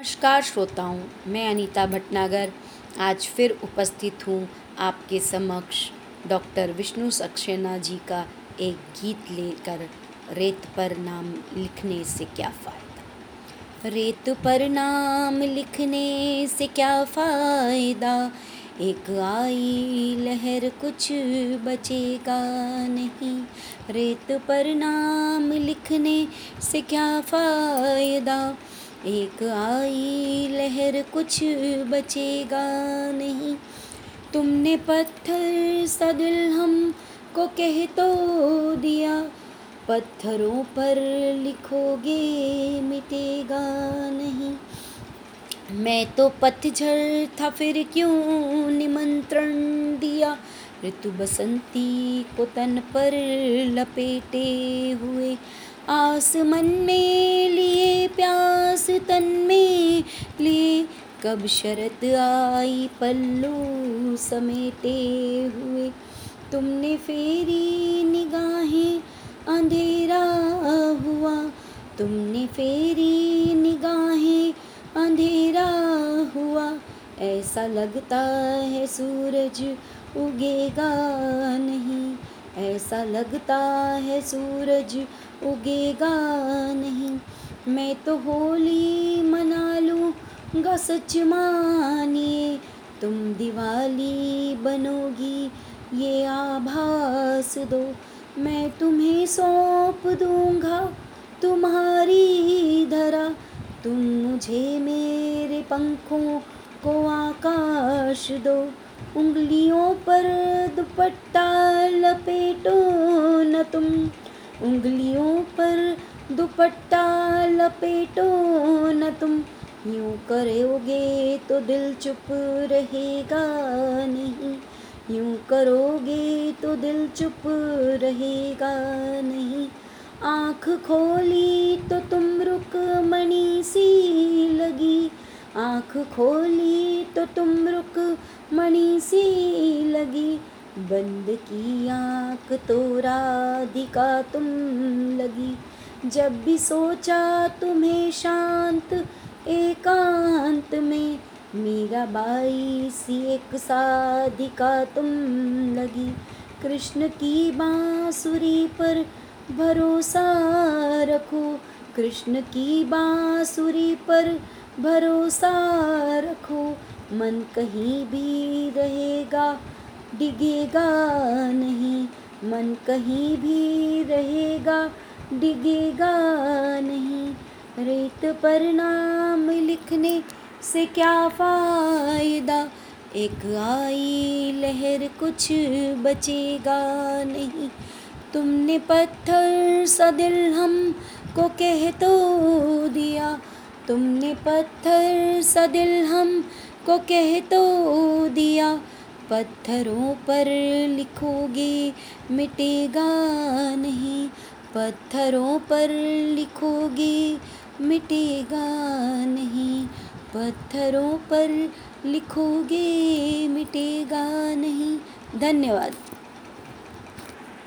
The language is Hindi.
नमस्कार श्रोताओं, मैं अनीता भटनागर। आज फिर उपस्थित हूँ आपके समक्ष। डॉक्टर विष्णु सक्सेना जी का एक गीत लेकर, रेत पर नाम लिखने से क्या फ़ायदा? रेत पर नाम लिखने से क्या फ़ायदा? एक आई लहर कुछ बचेगा नहीं। रेत पर नाम लिखने से क्या फ़ायदा? एक आई लहर कुछ बचेगा नहीं। तुमने पत्थर सा दिल हम को कह तो दिया, पत्थरों पर लिखोगे मिटेगा नहीं। मैं तो पतझड़ था फिर क्यों निमंत्रण दिया? ऋतु बसंती को तन पर लपेटे हुए आसमन में लिए प्यास तन में लिए। कब शरत आई पल्लू समेटे हुए। तुमने फेरी निगाहें, अंधेरा हुआ। तुमने फेरी निगाहें, अंधेरा हुआ। ऐसा लगता है सूरज उगेगा ऐसा लगता है सूरज उगेगा नहीं। मैं तो होली मना लूँगा सच मानिए, तुम दिवाली बनोगी, ये आभास दो। मैं तुम्हें सौंप दूँगा तुम्हारी धरा, तुम मुझे मेरे पंखों को आकाश दो। उंगलियों पर दुपट्टा लपेटो न तुम। उंगलियों पर दुपट्टा लपेटो न तुम। यूँ करोगे तो दिल चुप रहेगा नहीं। यूँ करोगे तो दिल चुप रहेगा नहीं। आँख खोली तो तुम रुक मणि सी लगी। आँख खोली तो तुम रुक मणि सी लगी। बंद की आँख तो राधिका तुम लगी। जब भी सोचा तुम्हें शांत, एकांत में मीरा बाई सी एक साधिका तुम लगी। कृष्ण की बांसुरी पर भरोसा रखो, कृष्ण की बांसुरी पर भरोसा रखो, मन कहीं भी रहेगा, डिगेगा नहीं। मन कहीं भी रहेगा, डिगेगा नहीं। रेत पर नाम लिखने से क्या फ़ायदा? एक आई लहर कुछ बचेगा नहीं। तुमने पत्थर सा दिल हम को कह तो दिया तुमने पत्थर सा दिल हम को कह तो दिया। पत्थरों पर लिखोगे मिटेगा नहीं। पत्थरों पर लिखोगे मिटेगा नहीं। पत्थरों पर लिखोगे मिटेगा नहीं। धन्यवाद।